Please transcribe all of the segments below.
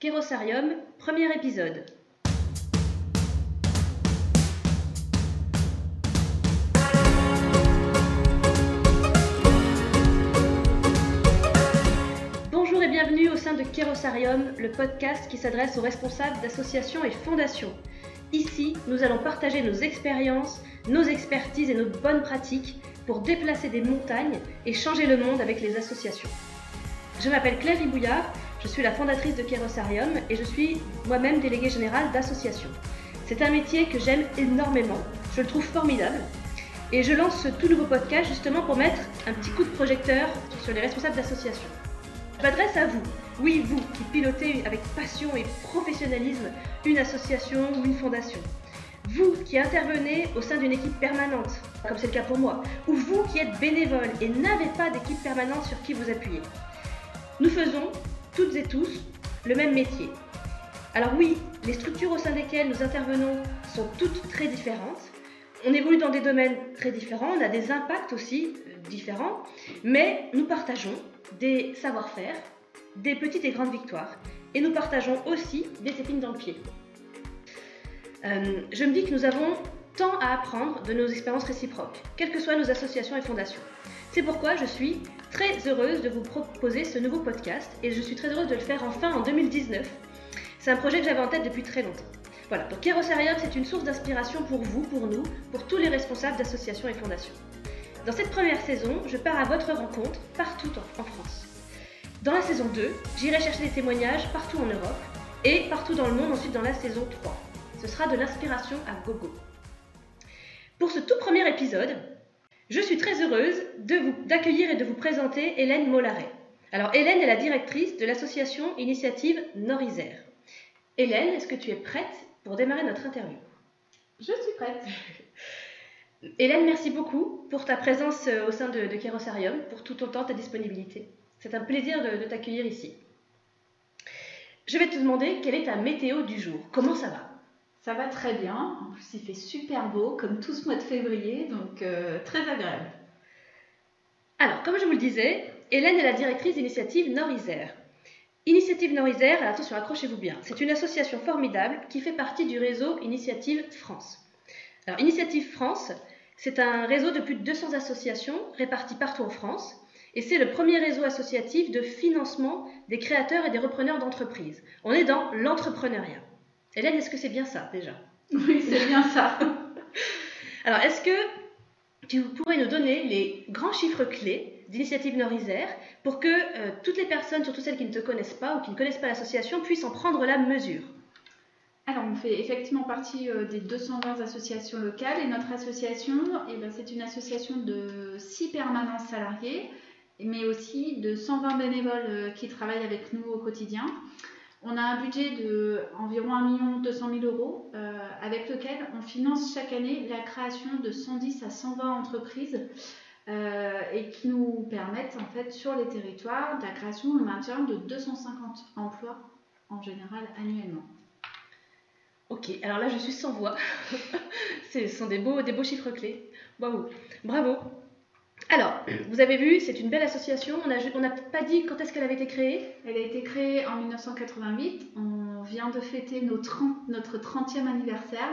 Kérosarium, premier épisode. Bonjour et bienvenue au sein de Kérosarium, le podcast qui s'adresse aux responsables d'associations et fondations. Ici, nous allons partager nos expériences, nos expertises et nos bonnes pratiques pour déplacer des montagnes et changer le monde avec les associations. Je m'appelle Claire Ribouillard je suis la fondatrice de Kérosarium et je suis moi-même déléguée générale d'association. C'est un métier que j'aime énormément, je le trouve formidable et je lance ce tout nouveau podcast justement pour mettre un petit coup de projecteur sur les responsables d'associations. Je m'adresse à vous, oui vous qui pilotez avec passion et professionnalisme une association ou une fondation. Vous qui intervenez au sein d'une équipe permanente, comme c'est le cas pour moi, ou vous qui êtes bénévole et n'avez pas d'équipe permanente sur qui vous appuyez. Nous faisons toutes et tous le même métier. Alors oui, les structures au sein desquelles nous intervenons sont toutes très différentes. On évolue dans des domaines très différents, on a des impacts aussi euh, différents, mais nous partageons des savoir-faire, des petites et grandes victoires, et nous partageons aussi des épines dans le pied. Euh, je me dis que nous avons tant à apprendre de nos expériences réciproques, quelles que soient nos associations et fondations. C'est pourquoi je suis très heureuse de vous proposer ce nouveau podcast et je suis très heureuse de le faire enfin en 2019. C'est un projet que j'avais en tête depuis très longtemps. Voilà, donc Kerosarium, c'est une source d'inspiration pour vous, pour nous, pour tous les responsables d'associations et fondations. Dans cette première saison, je pars à votre rencontre partout en France. Dans la saison 2, j'irai chercher des témoignages partout en Europe et partout dans le monde ensuite dans la saison 3. Ce sera de l'inspiration à gogo. Pour ce tout premier épisode, je suis très heureuse d'accueillir et de vous présenter Hélène Mollaret. Alors Hélène est la directrice de l'association Initiative Nord-Isère. Hélène, est-ce que tu es prête pour démarrer notre interview? Je suis prête. Hélène, merci beaucoup pour ta présence euh, au sein de, de Kérosarium, pour tout ton temps, ta disponibilité. C'est un plaisir de, de t'accueillir ici. Je vais te demander quelle est ta météo du jour. Comment ça va? Ça va très bien. En plus, il fait super beau, comme tout ce mois de février, donc euh, très agréable. Alors, comme je vous le disais, Hélène est la directrice d'Initiative Nord-Isère. Initiative Nord-Isère, attention, accrochez-vous bien, c'est une association formidable qui fait partie du réseau Initiative France. Alors, Initiative France, c'est un réseau de plus de 200 associations réparties partout en France, et c'est le premier réseau associatif de financement des créateurs et des repreneurs d'entreprises. On est dans l'entrepreneuriat. Hélène, est-ce que c'est bien ça déjà? Oui, c'est bien ça. Alors, est-ce que tu pourrais nous donner les grands chiffres clés d'Initiative Nord-Isère pour que euh, toutes les personnes, surtout celles qui ne te connaissent pas ou qui ne connaissent pas l'association, puissent en prendre la mesure? Alors, on fait effectivement partie euh, des 220 associations locales et notre association, eh ben, c'est une association de 6 permanences salariés, mais aussi de 120 bénévoles euh, qui travaillent avec nous au quotidien. On a un budget de environ 1 200 000 euros euh, avec lequel on finance chaque année la création de 110 à 120 entreprises euh, et qui nous permettent en fait sur les territoires la création et le maintien de 250 emplois en général annuellement. Ok, alors là je suis sans voix. Ce sont des beaux, des beaux chiffres clés. Bravo. Bravo. Alors, vous avez vu, c'est une belle association. On n'a pas dit quand est-ce qu'elle avait été créée Elle a été créée en 1988. On vient de fêter notre 30e anniversaire.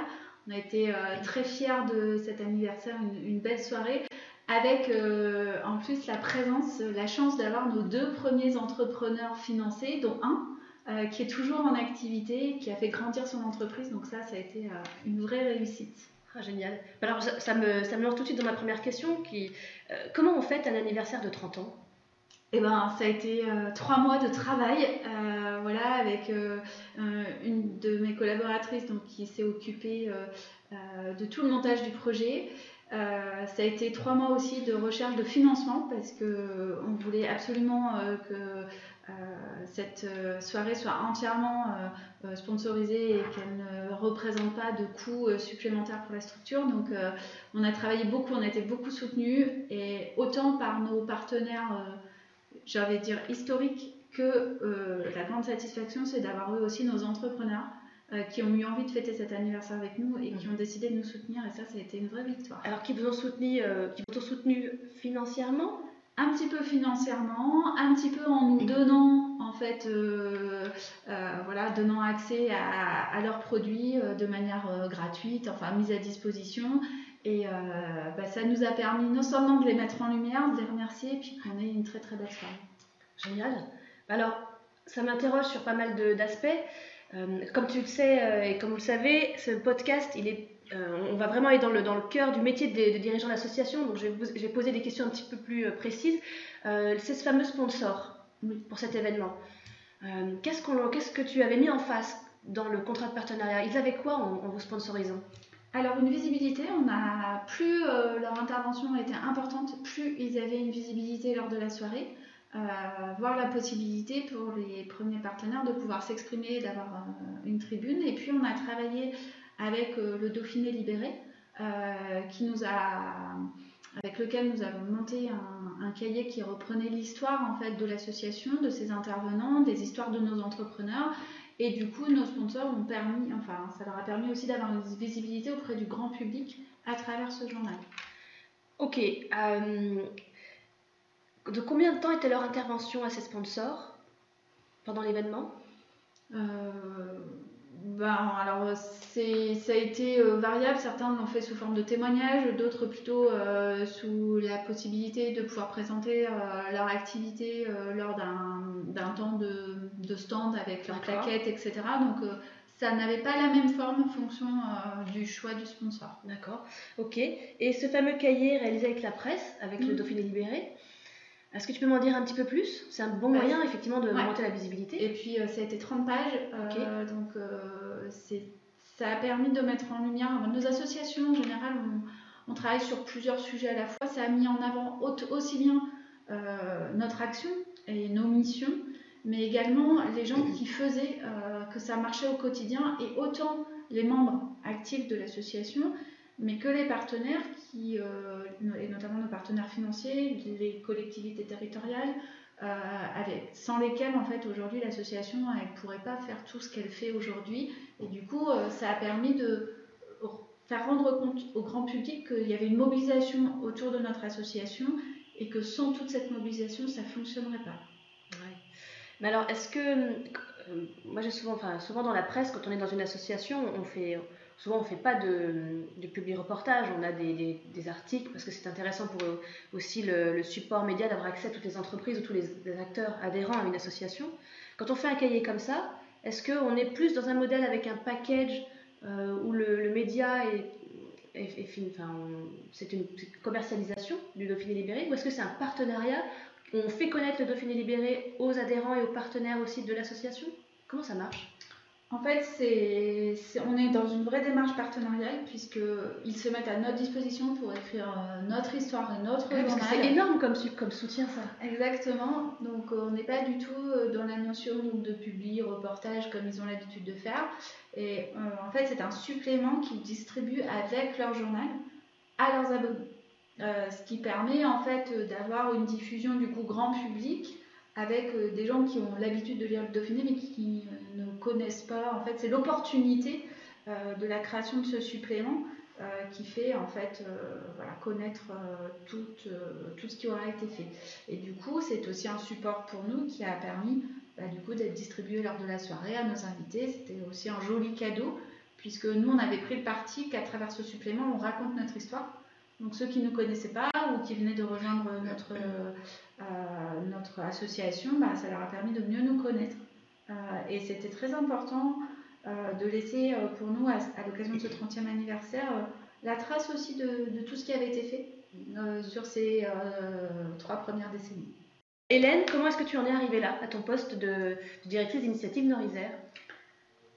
On a été euh, très fiers de cet anniversaire, une, belle soirée, avec euh, en plus la présence, la chance d'avoir nos deux premiers entrepreneurs financés, dont un euh, qui est toujours en activité, qui a fait grandir son entreprise. Donc ça, ça a été une vraie réussite. Ah, génial. Alors, ça, me, me lance tout de suite dans ma première question. Qui, euh, comment on fête un anniversaire de 30 ans? Eh ben, ça a été euh, trois mois de travail, euh, voilà, avec une de mes collaboratrices donc, qui s'est occupée de tout le montage du projet. ça a été trois mois aussi de recherche de financement parce qu'on voulait absolument que euh, cette euh, soirée soit entièrement euh, sponsorisée et qu'elle ne représente pas de coûts supplémentaires pour la structure. Donc on a travaillé beaucoup, on a été beaucoup soutenus et autant par nos partenaires, j'avais dire historiques, que la grande satisfaction, c'est d'avoir eu aussi nos entrepreneurs qui ont eu envie de fêter cet anniversaire avec nous et qui mhm. ont décidé de nous soutenir. Et ça, ça a été une vraie victoire. Alors, qui vous ont soutenu, qui vous ont soutenu financièrement un petit peu financièrement, un petit peu en nous donnant en fait euh, euh, voilà accès à, leurs produits de manière gratuite, enfin mise à disposition. Et bah, ça nous a permis non seulement de les mettre en lumière, de les remercier, et puis qu'on ait une très très belle soirée. Génial. Alors, ça m'interroge sur pas mal d'aspects. comme tu le sais et comme vous le savez, ce podcast, il est euh, on va vraiment aller dans le, dans le cœur du métier de, dirigeant d'association. Donc, je vais, poser des questions un petit peu plus euh, précises. Euh, c'est ce fameux sponsor pour cet événement. qu'est-ce, qu'est-ce que tu avais mis en face dans le contrat de partenariat? Ils avaient quoi en, vous sponsorisant? Alors une visibilité, on a plus leur intervention était importante, plus ils avaient une visibilité lors de la soirée, voir la possibilité pour les premiers partenaires de pouvoir s'exprimer, d'avoir une tribune. Et puis on a travaillé avec euh, le Dauphiné libéré, euh, qui nous a, avec lequel nous avons monté un, cahier qui reprenait l'histoire en fait de l'association, de ses intervenants, des histoires de nos entrepreneurs. Et du coup, nos sponsors ont permis, enfin, ça leur a permis aussi d'avoir une visibilité auprès du grand public à travers ce journal. Ok. Euh, de combien de temps était leur intervention à ces sponsors pendant l'événement? Ben, alors c'est, ça a été euh, variable, certains l'ont fait sous forme de témoignage, d'autres plutôt euh, sous la possibilité de pouvoir présenter euh, leur activité lors d'un, temps de, stand avec leurs plaquettes, etc. Donc ça n'avait pas la même forme en fonction du choix du sponsor. D'accord, ok. Et ce fameux cahier réalisé avec la presse, avec le mm. Dauphiné Libéré, est-ce que tu peux m'en dire un petit peu plus? C'est un bon moyen effectivement de monter la visibilité. Et puis ça a été 30 pages, donc ça a permis de mettre en lumière nos associations en général. On, travaille sur plusieurs sujets à la fois. Ça a mis en avant aussi bien euh, notre action et nos missions, mais également les gens qui faisaient euh, que ça marchait au quotidien et autant les membres actifs de l'association, mais que les partenaires qui, euh, et notamment nos partenaires financiers, les collectivités territoriales, euh, sans lesquels en fait aujourd'hui l'association elle pourrait pas faire tout ce qu'elle fait aujourd'hui et du coup euh, ça a permis de faire rendre compte au grand public qu'il y avait une mobilisation autour de notre association et que sans toute cette mobilisation ça fonctionnerait pas. Mais alors est-ce que moi j'ai souvent enfin souvent dans la presse quand on est dans une association on fait souvent on ne fait pas de, public reportage, on a des, articles parce que c'est intéressant pour aussi le, support média d'avoir accès à toutes les entreprises ou tous les, acteurs adhérents à une association. Quand on fait un cahier comme ça, est-ce qu'on est plus dans un modèle avec un package euh, où le, média est, enfin, c'est une commercialisation du Dauphiné Libéré ou est-ce que c'est un partenariat où on fait connaître le Dauphiné Libéré aux adhérents et aux partenaires aussi de l'association? Comment ça marche? En fait, c'est, on est dans une vraie démarche partenariale puisqu'ils se mettent à notre disposition pour écrire euh, notre histoire et notre journal. C'est énorme comme, comme soutien ça. Exactement. Donc euh, on n'est pas du tout euh, dans la notion de publi, reportage comme ils ont l'habitude de faire. Et en fait, c'est un supplément qu'ils distribuent avec leur journal à leurs abonnés. ce qui permet en fait d'avoir une diffusion du coup grand public avec euh, des gens qui ont l'habitude de lire le Dauphiné mais qui euh, ne connaissent pas. En fait, c'est l'opportunité euh, de la création de ce supplément qui fait en fait voilà, connaître tout, tout, ce qui aura été fait. Et du coup, c'est aussi un support pour nous qui a permis bah, du coup d'être distribué lors de la soirée à nos invités. C'était aussi un joli cadeau puisque nous on avait pris le parti qu'à travers ce supplément on raconte notre histoire. Donc ceux qui ne connaissaient pas ou qui venaient de rejoindre notre notre association, bah, ça leur a permis de mieux nous connaître. Euh, et c'était très important euh, de laisser euh, pour nous, à, l'occasion de ce 30e anniversaire, la trace aussi de, tout ce qui avait été fait sur ces trois premières décennies. Hélène, comment est-ce que tu en es arrivée là, à ton poste de, directrice d'initiative Nord-Isère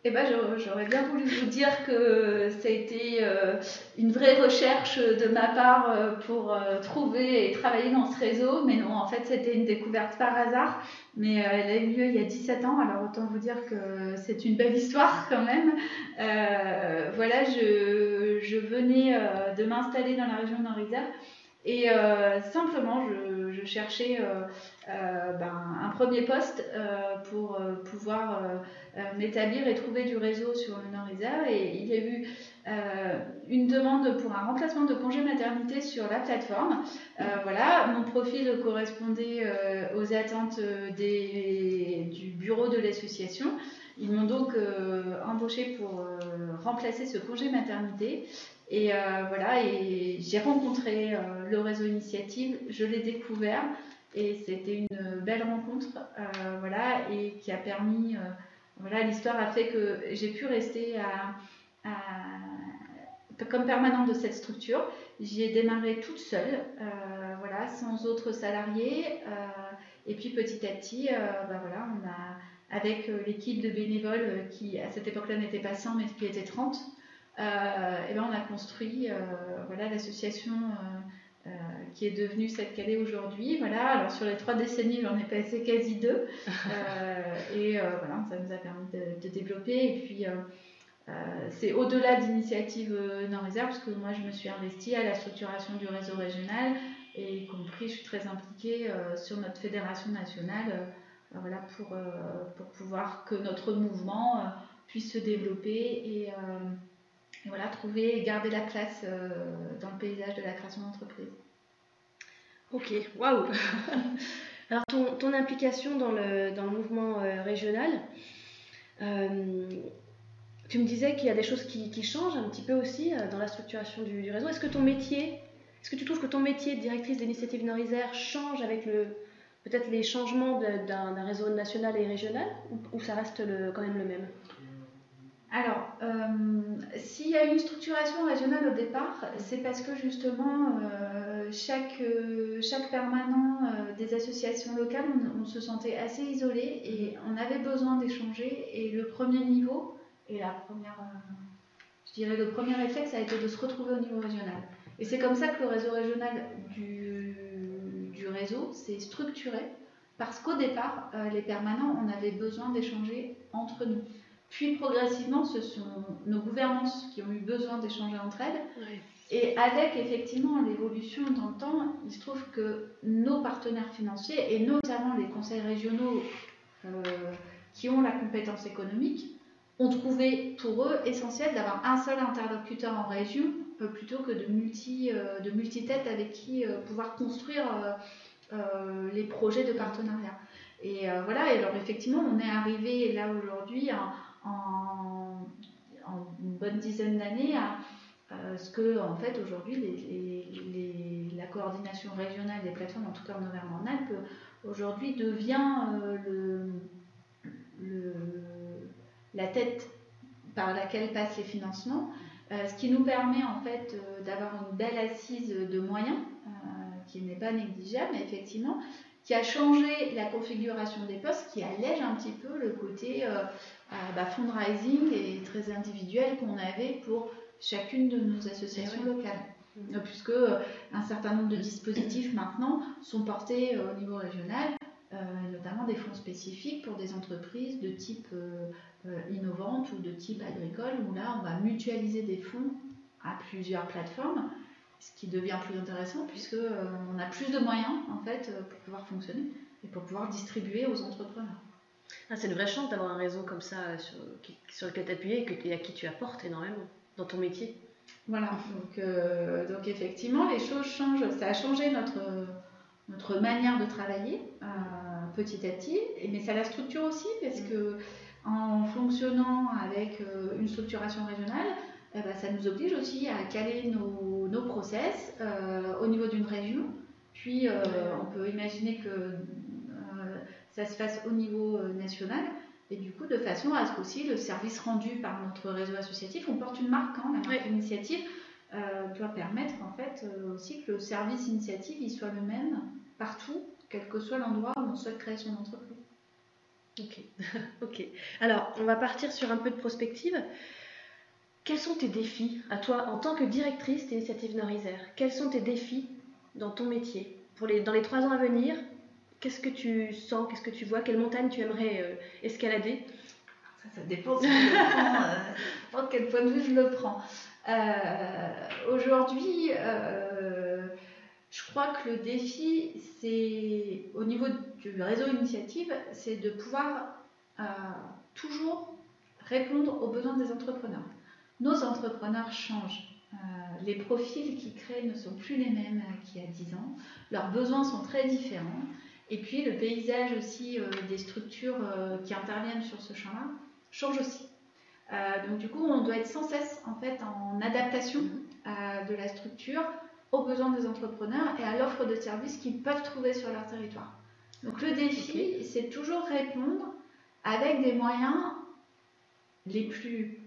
eh ben, j'aurais bien voulu vous dire que ça a été euh, une vraie recherche de ma part euh, pour euh, trouver et travailler dans ce réseau, mais non, en fait, c'était une découverte par hasard, mais elle a eu lieu il y a 17 ans, alors autant vous dire que c'est une belle histoire quand même. voilà, je, venais de m'installer dans la région Nord-Isère et simplement, je cherchais ben, un premier poste pour pouvoir euh, m'établir et trouver du réseau sur Nord-Isère. Et il y a eu euh, une demande pour un remplacement de congé maternité sur la plateforme. Euh, voilà, mon profil correspondait aux attentes du bureau de l'association. Ils m'ont donc embauché pour remplacer ce congé maternité. Et voilà, et j'ai rencontré le réseau Initiative, je l'ai découvert et c'était une belle rencontre, voilà, et qui a permis, voilà, l'histoire a fait que j'ai pu rester à, comme permanente de cette structure. J'y ai démarré toute seule, voilà, sans autres salariés. et puis petit à petit, bah, voilà, on a avec euh, l'équipe de bénévoles euh, qui à cette époque-là n'était pas 100 mais qui était 30. et ben on a construit euh, voilà l'association qui est devenue celle qu'elle est aujourd'hui. Voilà, alors sur les trois décennies, j'en ai passé quasi deux. et voilà, ça nous a permis de, développer. Et puis, c'est au-delà d'initiatives non-réserve, parce que moi, je me suis investie à la structuration du réseau régional, et y compris, je suis très impliquée sur notre fédération nationale voilà, pour, euh, pour pouvoir que notre mouvement euh, puisse se développer et, euh, voilà, trouver et garder la place dans le paysage de la création d'entreprise. Ok, waouh Alors ton, implication dans le, dans le mouvement régional, tu me disais qu'il y a des choses qui, changent un petit peu aussi dans la structuration du, réseau. Est-ce que ton métier, est-ce que tu trouves que ton métier de directrice d'initiative Nord-Isère change avec le, peut-être les changements d'un réseau national et régional ou, ça reste quand même le même alors, euh, s'il y a une structuration régionale au départ, c'est parce que justement, euh, chaque, chaque permanent euh, des associations locales, on, se sentait assez isolé et on avait besoin d'échanger. Et le premier niveau, et la première, je dirais le premier réflexe a été de se retrouver au niveau régional. Et c'est comme ça que le réseau régional du réseau s'est structuré parce qu'au départ, euh, les permanents, on avait besoin d'échanger entre nous. Puis progressivement, ce sont nos gouvernances qui ont eu besoin d'échanger entre elles. Et avec effectivement l'évolution dans le temps, il se trouve que nos partenaires financiers, et notamment les conseils régionaux euh, qui ont la compétence économique, ont trouvé pour eux essentiel d'avoir un seul interlocuteur en région euh, plutôt que de multi, de multi-têtes avec qui pouvoir construire euh, les projets de partenariat. Et euh, voilà, et alors effectivement, on est arrivé là aujourd'hui en, une bonne dizaine d'années à ce que, en fait, aujourd'hui, la coordination régionale des plateformes, en tout cas en Auvergne-en-Alpes, aujourd'hui devient euh, la tête par laquelle passent les financements, ce qui nous permet en fait d'avoir une belle assise de moyens qui n'est pas négligeable, mais effectivement, qui a changé la configuration des postes, qui allège un petit peu le côté euh, bah, fundraising et très individuel qu'on avait pour chacune de nos associations eh locales. Mmh. Euh, puisque euh, un certain nombre de dispositifs maintenant sont portés au niveau régional, notamment des fonds spécifiques pour des entreprises de type innovante ou de type agricole, où là on va mutualiser des fonds à plusieurs plateformes ce qui devient plus intéressant puisque euh, on a plus de moyens en fait euh, pour pouvoir fonctionner et pour pouvoir distribuer aux entrepreneurs. Ah, c'est une vraie chance d'avoir un réseau comme ça euh, sur, sur lequel t'appuyer et, à qui tu apportes énormément dans ton métier. Voilà, donc, donc effectivement les choses changent, ça a changé notre, notre manière de travailler petit à petit, mais ça la structure aussi parce mm. que en fonctionnant avec une structuration régionale, eh ben, ça nous oblige aussi à caler nos, nos process euh, au niveau d'une région. Puis euh, on peut imaginer que euh, ça se fasse au niveau national. Et du coup, de façon à ce qu'aussi le service rendu par notre réseau associatif, on porte une marque, hein, la marque initiative, doit permettre en fait aussi que le service initiative il soit le même partout, quel que soit l'endroit où on souhaite créer son entreprise. Ok, ok. Alors, on va partir sur un peu de prospective. Quels sont tes défis à toi en tant que directrice d'Initiative Nord-Isère Quels sont tes défis dans ton métier? Dans les trois ans à venir, qu'est-ce que tu sens Qu'est-ce que tu vois Quelle montagne tu aimerais euh, escalader? Ça, ça, dépend de, euh, quel point de vue je le prends. Euh, aujourd'hui, je crois que le défi, c'est au niveau du réseau initiative, c'est de pouvoir toujours répondre aux besoins des entrepreneurs nos entrepreneurs changent. Euh, les profils qu'ils créent ne sont plus les mêmes qu'il y a 10 ans. Leurs besoins sont très différents. Et puis le paysage aussi euh, des structures euh, qui interviennent sur ce champ-là change aussi. donc du coup, on doit être sans cesse en fait en adaptation de la structure aux besoins des entrepreneurs et à l'offre de services qu'ils peuvent trouver sur leur territoire. Donc le défi, c'est toujours répondre avec des moyens les plus,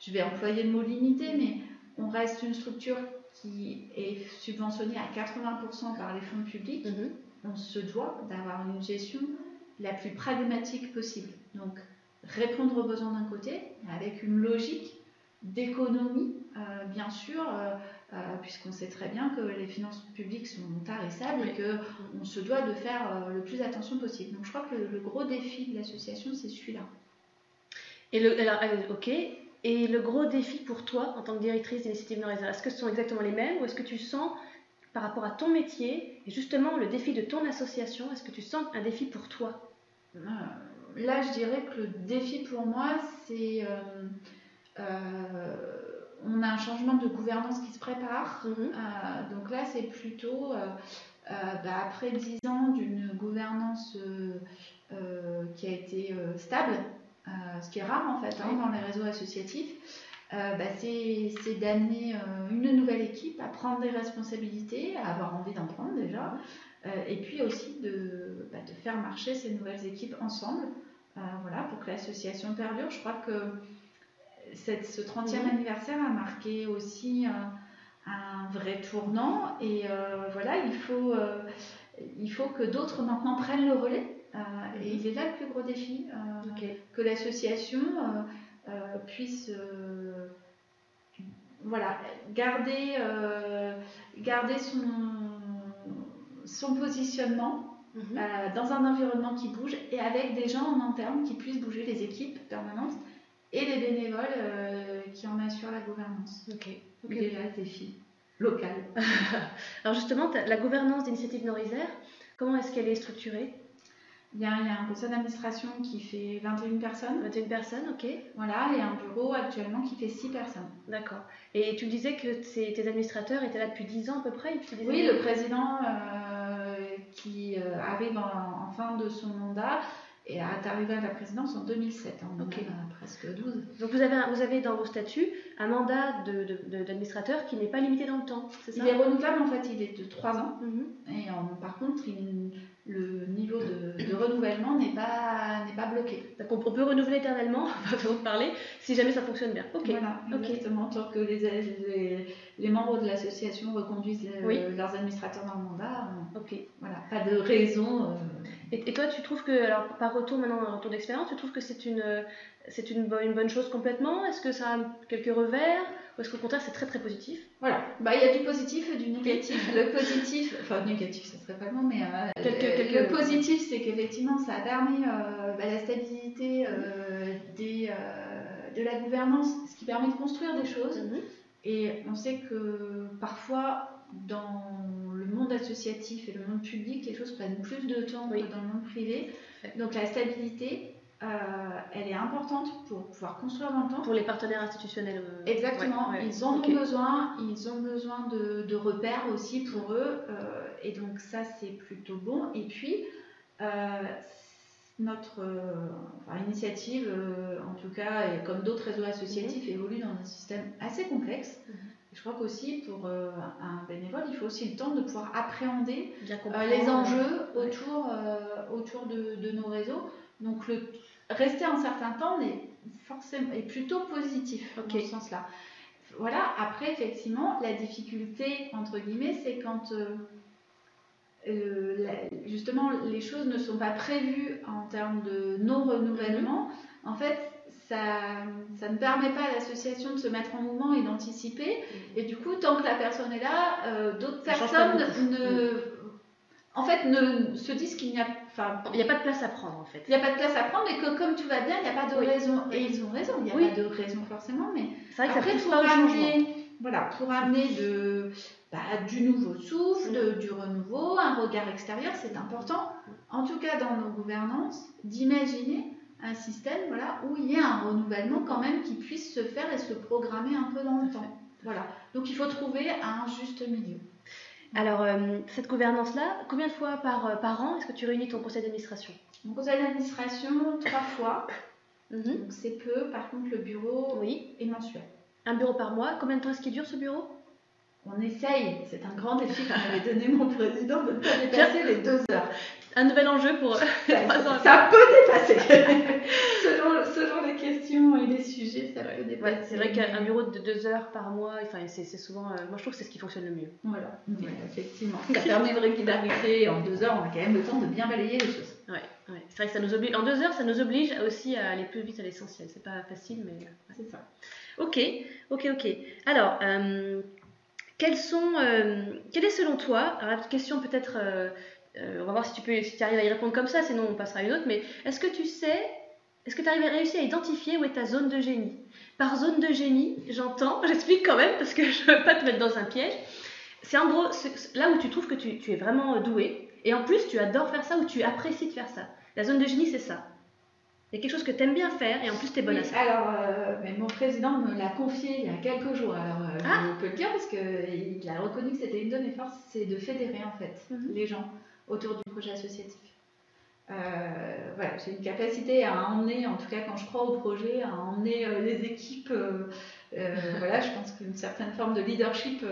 je vais employer le mot limité, mais on reste une structure qui est subventionnée à 80% par les fonds publics. Mhm. On se doit d'avoir une gestion la plus pragmatique possible. Donc répondre aux besoins d'un côté, avec une logique d'économie, euh, bien sûr, euh, euh, puisqu'on sait très bien que les finances publiques sont tarissables et qu'on se doit de faire le plus attention possible. Donc je crois que le, gros défi de l'association, c'est celui-là. Et le, alors, ok. Et le gros défi pour toi, en tant que directrice d'initiative Nord est-ce que ce sont exactement les mêmes ou est-ce que tu sens, par rapport à ton métier, et justement le défi de ton association, est-ce que tu sens un défi pour toi? Là, je dirais que le défi pour moi, c'est euh, on a un changement de gouvernance qui se prépare. Mhm. Euh, donc là, c'est plutôt euh, bah, après dix ans d'une gouvernance qui a été stable, ce qui est rare en fait hein, dans les réseaux associatifs. Bah, c'est d'amener une nouvelle équipe à prendre des responsabilités, à avoir envie d'en prendre déjà, et puis aussi de, bah, de, faire marcher ces nouvelles équipes ensemble, voilà, pour que l'association perdure. Je crois que ce 30e anniversaire a marqué aussi un, vrai tournant et euh, voilà, il faut, euh, il faut que d'autres maintenant prennent le relais euh, et il est là le plus gros défi, que l'association puisse voilà, garder, garder son, son positionnement mhm. dans un environnement qui bouge et avec des gens en interne qui puissent bouger les équipes permanentes et les bénévoles euh, qui en assurent la gouvernance. Ok. okay. Déjà, défi local. Alors justement, la gouvernance d'Initiative Nord-Isère, comment est-ce qu'elle est structurée? Il y, a, il y, a, un conseil d'administration qui fait 21 personnes. 21 personnes, ok. Voilà, et un bureau actuellement qui fait 6 personnes. D'accord. Et tu disais que tes administrateurs étaient là depuis 10 ans à peu près Oui, le président euh, qui euh, arrive en, en, fin de son mandat et est arrivé à la présidence en 2007, hein, donc presque 12. Donc vous avez, vous avez dans vos statuts un mandat d'administrateur de, de, qui n'est pas limité dans le temps, c'est ça? Il est renouvelable en fait, il est de 3 ans. Mhm. Et par contre, le niveau de, renouvellement n'est pas, pas bloqué. Donc on, peut renouveler éternellement, on va parler, si jamais ça fonctionne bien. Ok. Voilà, exactement. Tant que les, les, les membres de l'association reconduisent leurs administrateurs dans le mandat, ok. voilà, pas de raison. Euh, et, toi, tu trouves que, alors par retour maintenant, retour d'expérience, tu trouves que c'est une, c'est une, bonne, bonne chose complètement? Est-ce que ça a quelques revers? Ou est-ce qu'au contraire, c'est très très positif Voilà, bah, il y a du positif et du négatif. le positif, enfin négatif, ça serait pas le mot, mais euh, le positif, c'est qu'effectivement, ça a permis euh, bah, la stabilité euh, des, de la gouvernance, ce qui permet de construire des choses. Mhm. Et on sait que parfois, dans le monde associatif et le monde public, les choses prennent plus de temps que dans le monde privé. Donc la stabilité, euh, elle est importante pour pouvoir construire dans le temps. Pour les partenaires institutionnels. Euh, Exactement, ils en ont besoin, ils ont besoin de, repères aussi pour eux, euh, et donc ça c'est plutôt bon. Et puis, notre initiative, en tout cas, et comme d'autres réseaux associatifs, mhm. évolue dans un système assez complexe. Mhm. Je crois qu'aussi pour euh, un bénévole, il faut aussi le temps de pouvoir appréhender euh, les enjeux autour, euh, autour de, nos réseaux. Donc le, rester un certain temps est, forcément, est plutôt positif dans ce sens-là. Voilà, après effectivement, la difficulté, entre guillemets, c'est quand justement les choses ne sont pas prévues en termes de non-renouvellement. Mm-hmm. En fait, ça, ne permet pas à l'association de se mettre en mouvement et d'anticiper. Mm. Et du coup, tant que la personne est là, euh, d'autres personnes ne, en fait, ne se disent qu'il n'y a, enfin, il n'y a pas de place à prendre en fait. Il n'y a pas de place à prendre et que comme tout va bien, il n'y a pas de raison. Et ils ont raison, il n'y a pas de raison forcément, mais c'est vrai que après, pour amener, voilà, pour amener de, bah, du nouveau souffle, du renouveau, un regard extérieur, c'est important. En tout cas, dans nos gouvernances, d'imaginer un système voilà, où il y a un renouvellement quand même qui puisse se faire et se programmer un peu dans le temps. Voilà. Donc il faut trouver un juste milieu. Alors, euh, cette gouvernance-là, combien de fois par, euh, par an est-ce que tu réunis ton conseil d'administration? Mon conseil d'administration, trois fois. Mhm. Donc c'est peu. Par contre, le bureau Oui. est mensuel. Un bureau par mois. Combien de temps est-ce qu'il dure ce bureau? On essaye, c'est un grand défi que m'avait donné mon président de ne pas dépasser les deux heures. Un nouvel enjeu pour. Ça, Trois ans. ça peut dépasser. selon, selon les questions et les sujets, ça peut dépasser. Ouais, c'est vrai qu'un bureau de deux heures par mois, enfin, c'est souvent. euh, moi, je trouve que c'est ce qui fonctionne le mieux. Voilà, Ouais, effectivement. Ça permet une régularité. En deux heures, on a quand même le temps de bien balayer les choses. Ouais, ouais. C'est vrai que ça nous oblige. En deux heures, ça nous oblige aussi à aller plus vite à l'essentiel. C'est pas facile, mais. C'est ça. Ok, ok, ok. Alors, euh, quels sont, euh, quelle est selon toi, alors la question peut-être, euh, euh, on va voir si tu, peux, si tu arrives à y répondre comme ça, sinon on passera à une autre, mais est-ce que tu sais, est-ce que tu arrives à réussir à identifier où est ta zone de génie? Par zone de génie, j'entends, j'explique quand même parce que je veux pas te mettre dans un piège. C'est en gros là où tu trouves que tu, tu es vraiment doué, et en plus tu adores faire ça ou tu apprécies de faire ça. La zone de génie, c'est ça. Il y a quelque chose que tu aimes bien faire et en plus tu es bonne à ça. alors, euh, mais mon président me l'a confié il y a quelques jours. Alors, euh, Ah. je peux le dire parce qu'il a reconnu que c'était une de mes forces, c'est de fédérer en fait Mhm. les gens autour du projet associatif. Euh, voilà, j'ai une capacité à emmener, en tout cas quand je crois au projet, à emmener euh, les équipes. euh, voilà, je pense qu'une certaine forme de leadership,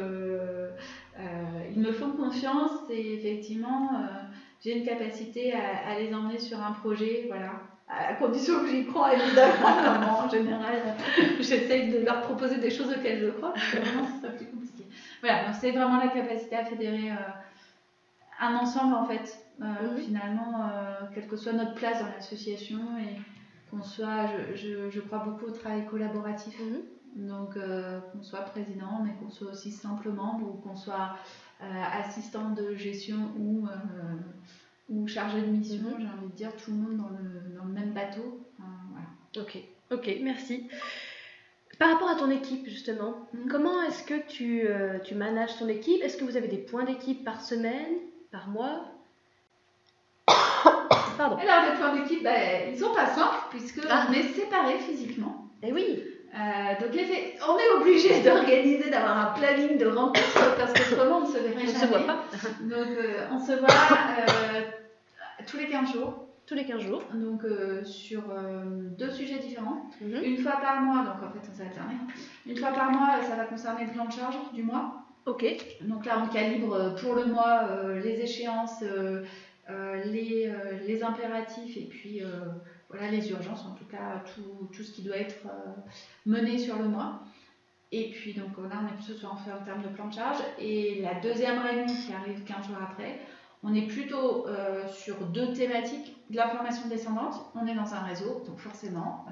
ils me font confiance et effectivement, j'ai une capacité à, les emmener sur un projet, voilà, à condition que j'y crois évidemment. en général, j'essaye de leur proposer des choses auxquelles je crois, c'est plus compliqué. Voilà, donc c'est vraiment la capacité à fédérer un ensemble en fait, euh, finalement, euh, quelle que soit notre place dans l'association et qu'on soit, je, je, je crois beaucoup au travail collaboratif. Mhm. Donc, euh, qu'on soit président, mais qu'on soit aussi simple membre ou qu'on soit assistant de gestion ou, ou chargé de mission, Mhm. j'ai envie de dire tout le monde dans le, dans le même bateau. Voilà. Ok, ok, merci. Par rapport à ton équipe, justement, Mhm. comment est-ce que tu, euh, tu manages ton équipe? Est-ce que vous avez des points d'équipe par semaine, par mois Pardon. Alors, les points d'équipe, ben, ils sont pas simples puisque Ah. on est séparés physiquement. Eh oui Euh, donc, on est obligé d'organiser, d'avoir un planning de rencontres parce qu'autrement on ne se verrait On ne jamais. se voit pas Donc, euh, on se voit euh, tous les 15 jours. tous les 15 jours. donc euh, sur euh, deux sujets différents. Mhm. Une fois par mois, donc en fait on s'est alterné. Une fois par mois, ça va concerner le plan de charge du mois. Ok, Donc là, on calibre euh, pour le mois euh, les échéances, euh, les, impératifs et puis voilà les urgences, en tout cas tout, ce qui doit être mené sur le mois. Et puis donc là, on est plutôt sur en en termes de plan de charge. Et la deuxième réunion qui arrive 15 jours après, on est plutôt sur deux thématiques. De l'information descendante, on est dans un réseau, donc forcément,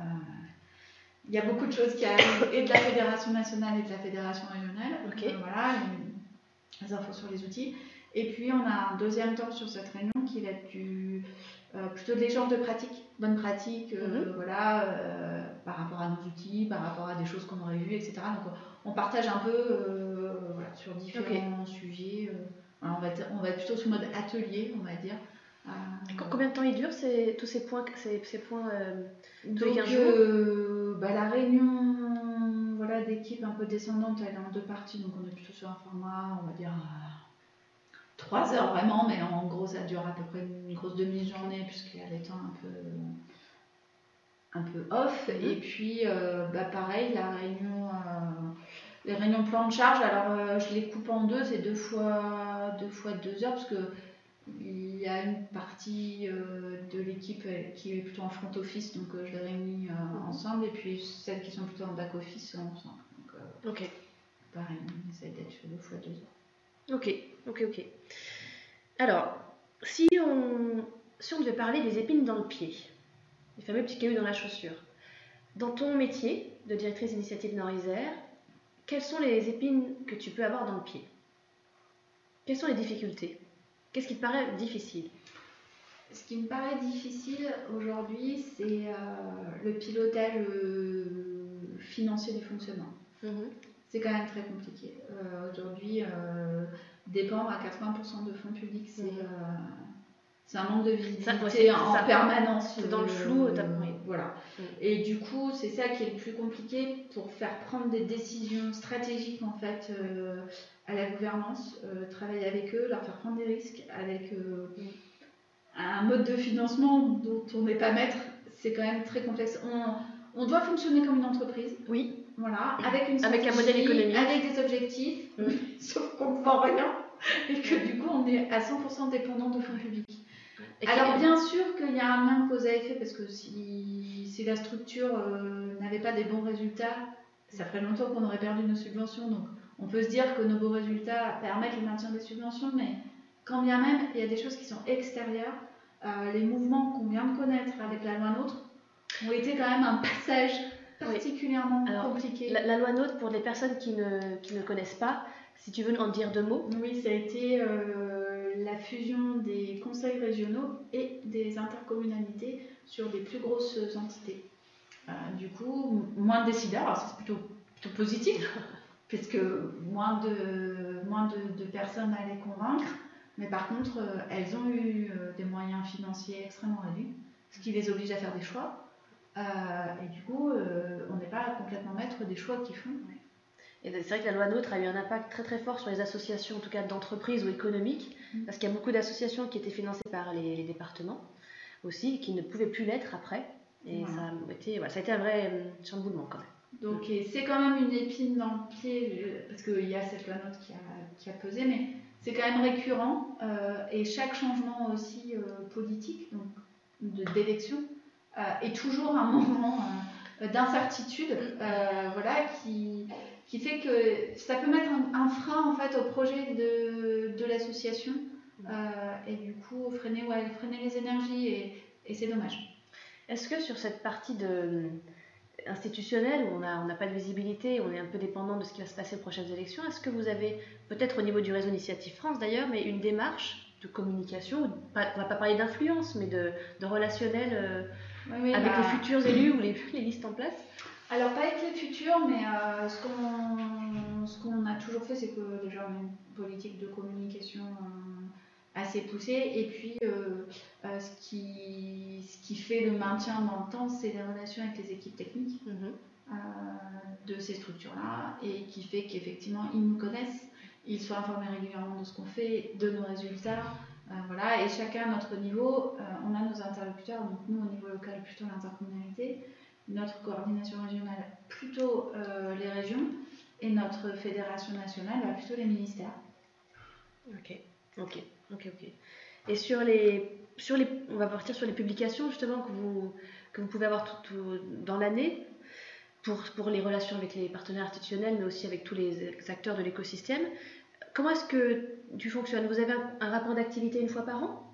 il y a beaucoup de choses qui arrivent et de la fédération nationale et de la fédération régionale. Euh, voilà, les, infos sur les outils. Et puis on a un deuxième temps sur cette réunion qui va être du, euh, plutôt de l'échange de pratiques, bonnes pratiques, euh, Mhm. voilà, euh, par rapport à nos outils, par rapport à des choses qu'on aurait vues, etc. Donc on partage un peu voilà, sur différents sujets. on, va être, on va être plutôt sous mode atelier, on va dire. Co- Combien de temps ils durent ces, tous ces points, ces, ces points euh, tous donc, 15 jours euh, bah, la réunion voilà, d'équipe un peu descendante, elle est en deux parties, donc on est plutôt sur un format, on va dire, euh, trois heures vraiment, mais en gros ça dure à peu près une grosse demi-journée, puisqu'il y a des temps un peu, un peu off. Mhm. Et puis, euh, bah, pareil, la réunion, euh, les réunions plan de charge, alors euh, je les coupe en deux, c'est deux fois, deux fois deux heures, parce que il y a une partie euh, de l'équipe euh, qui est plutôt en front office, donc euh, je les réunis ensemble, et puis celles qui sont plutôt en back office euh, ensemble. Donc, Ok, pareil, on essaie d'être deux fois deux heures. ok, ok, ok. Alors, si on, si on devait parler des épines dans le pied, les fameux petits cailloux dans la chaussure, dans ton métier de directrice d'initiative Nord-Isère, quelles sont les épines que tu peux avoir dans le pied? Quelles sont les difficultés? Qu'est-ce qui te paraît difficile? Ce qui me paraît difficile aujourd'hui, c'est euh, le pilotage euh, financier du fonctionnement. C'est quand même très compliqué. Euh, Aujourd'hui, dépendre à 80% de fonds publics, c'est Mhm. un manque de visibilité Ça, ouais, en ça. permanence. Dans le flou, voilà. Et du coup, c'est ça qui est le plus compliqué pour faire prendre des décisions stratégiques en fait à la gouvernance, travailler avec eux, leur faire prendre des risques avec un mode de financement dont on n'est pas maître. C'est quand même très complexe. On, on doit fonctionner comme une entreprise. Oui. Voilà, avec une avec un modèle économique, avec des objectifs, sauf qu'on ne vend rien et que du coup on est à 100% dépendant de fonds publics. Alors bien sûr qu'il y a un lien cause à effet parce que si, si la structure euh, n'avait pas des bons résultats, ça ferait longtemps qu'on aurait perdu nos subventions. Donc on peut se dire que nos beaux résultats permettent le maintien des subventions, mais quand bien même il y a des choses qui sont extérieures, euh, les mouvements qu'on vient de connaître avec la loi NOTRe ont été quand même un passage particulièrement compliqué. La, loi NOTRe, pour les personnes qui ne, qui ne connaissent pas, si tu veux en dire deux mots. Oui, ça a été euh, la fusion des conseils régionaux et des intercommunalités sur des plus grosses entités. Euh, du coup, moins de décideurs, alors c'est plutôt, plutôt positif, puisque moins de, moins de, personnes à les convaincre, mais par contre, euh, elles ont eu des moyens financiers extrêmement réduits, ce qui les oblige à faire des choix. et du coup, on n'est pas complètement maître des choix qu'ils font. Et c'est vrai que la loi NOTRe a eu un impact très très fort sur les associations, en tout cas d'entreprises ou économiques. Parce qu'il y a beaucoup d'associations qui étaient financées par les, départements aussi, qui ne pouvaient plus l'être après. Et ça, a été, ça a été un vrai euh, chamboulement quand même. Donc c'est quand même une épine dans le pied, parce qu'il y a cette loi NOTRe qui a, qui a pesé, mais c'est quand même récurrent. Euh, et chaque changement aussi euh, politique, donc d'élection, est toujours un moment d'incertitude, voilà, qui qui fait que ça peut mettre un, frein en fait au projet de, de l'association euh, et du coup freiner, ouais, freiner les énergies et, et c'est dommage. Est-ce que sur cette partie de, institutionnelle où on n'a on a pas de visibilité, on est un peu dépendant de ce qui va se passer aux prochaines élections, est-ce que vous avez peut-être au niveau du réseau Initiative France d'ailleurs, mais une démarche de communication, on ne va pas parler d'influence, mais de, de relationnel euh, avec bah les futurs élus ou les, les listes en place? Alors, pas avec les futurs, mais euh, ce qu'on a toujours fait, c'est que déjà, on a une politique de communication euh, assez poussée. Et puis, euh, ce, qui, ce qui fait le maintien dans le temps, c'est les relations avec les équipes techniques mhm. de ces structures-là. Et qui fait qu'effectivement, ils nous connaissent, ils sont informés régulièrement de ce qu'on fait, de nos résultats. voilà, et chacun à notre niveau, on a nos interlocuteurs, donc nous au niveau local, plutôt l'intercommunalité notre coordination régionale plutôt euh, les régions et notre fédération nationale bah, plutôt les ministères. Ok, ok, ok, ok. Et sur les, sur les, on va partir sur les publications justement que vous, que vous pouvez avoir tout, dans l'année pour, pour les relations avec les partenaires institutionnels, mais aussi avec tous les acteurs de l'écosystème. Comment est-ce que tu fonctionnes? Vous avez un, rapport d'activité une fois par an?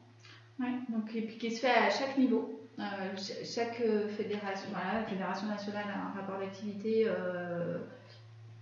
Oui, donc et puis qui se fait à chaque niveau. Euh, chaque fédération, voilà, la fédération nationale a un rapport d'activité euh,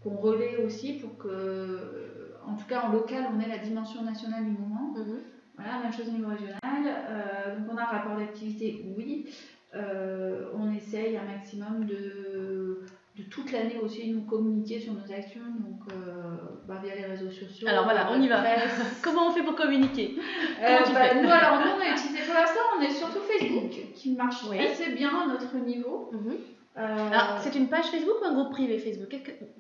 qu'on relaie aussi pour que, en tout cas en local, on ait la dimension nationale du mouvement. Mhm. Voilà, même chose au niveau régional. Euh, donc on a un rapport d'activité, oui. on essaye un maximum de de toute l'année aussi nous communiquer sur nos actions donc euh, bah, via les réseaux sociaux. Alors voilà, on y va. Comment on fait pour communiquer? Euh, bah, Nous alors nous on a utilisé pour l'instant on est surtout Facebook qui marche assez bien à notre niveau. Mhm. Euh, alors c'est une page Facebook ou un groupe privé Facebook?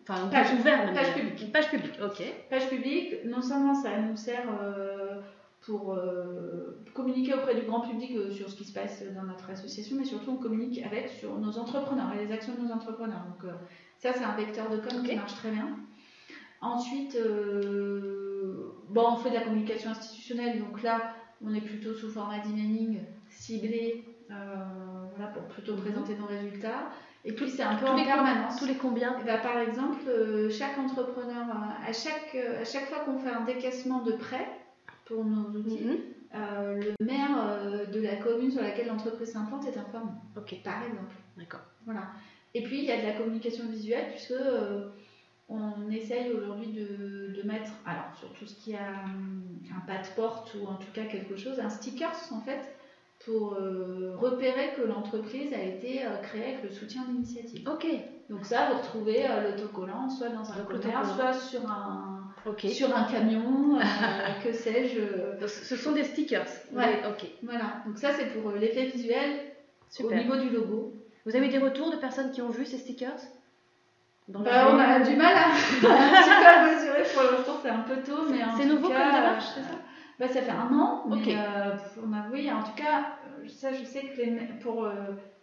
Enfin un page ouvert Page publique. Une page publique, ok. Page publique. Non seulement ça nous sert pour euh, communiquer auprès du grand public euh, sur ce qui se passe dans notre association, mais surtout on communique avec sur nos entrepreneurs et les actions de nos entrepreneurs. Donc euh, ça c'est un vecteur de com qui marche très bien. Ensuite, bon, on fait de la communication institutionnelle, donc là on est plutôt sous format d'emailing ciblé, voilà, pour plutôt mhm. présenter nos résultats. Et puis c'est un peu en permanence. Tous les combien? Et bah, Par exemple, chaque entrepreneur, à chaque, à chaque fois qu'on fait un décaissement de prêt, pour nos outils. Mhm. Euh, le maire euh, de la commune sur laquelle l'entreprise s'implante est informé. Ok. Par exemple. D'accord. Voilà. Et puis il y a de la communication visuelle puisque euh, on essaye aujourd'hui de, de, mettre, alors sur tout ce qui a un, pas de porte ou en tout cas quelque chose, un stickers en fait pour repérer que l'entreprise a été créée avec le soutien d'initiative. Ok. Donc ça, vous retrouvez l'autocollant soit dans un commerce, soit sur un sur un camion, euh, que sais-je. Ce sont des stickers. Ouais. Ok. Voilà. Donc ça c'est pour euh, l'effet visuel au niveau du logo. Vous avez des retours de personnes qui ont vu ces stickers bah, on a du mal à, un petit peu à mesurer pour l'instant, c'est un peu tôt, mais C'est nouveau comme démarche, c'est ça bah, Ça fait un an, mais euh, on a, oui, en tout cas, ça je sais que les, pour euh,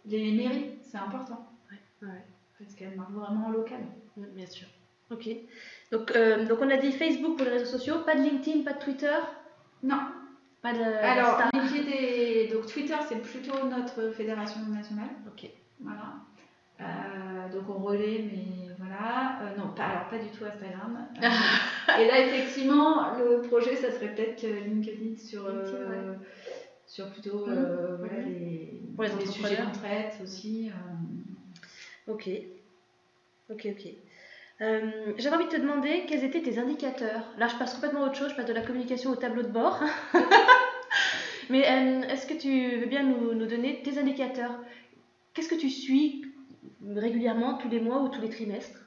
les mairies, c'est important. Ouais, ouais. Parce qu'elles marquent vraiment en local. bien sûr. Ok. Donc, euh, donc on a dit Facebook pour les réseaux sociaux, pas de LinkedIn, pas de Twitter Non. Pas de. Alors, des... donc Twitter, c'est plutôt notre fédération nationale. Ok. Voilà. donc on relaie, mais voilà. Euh, non, pas, alors pas du tout Instagram. Euh, et là, effectivement, le projet, ça serait peut-être LinkedIn sur, euh, sur plutôt mmh. voilà, mmh. les, Pour les, sujets qu'on traite aussi. Ok. Ok, ok. J'avais envie de te demander quels étaient tes indicateurs. Là, je passe complètement autre chose, je passe de la communication au tableau de bord. Mais est-ce que tu veux bien nous, nous donner tes indicateurs? Qu'est-ce que tu suis régulièrement, tous les mois ou tous les trimestres?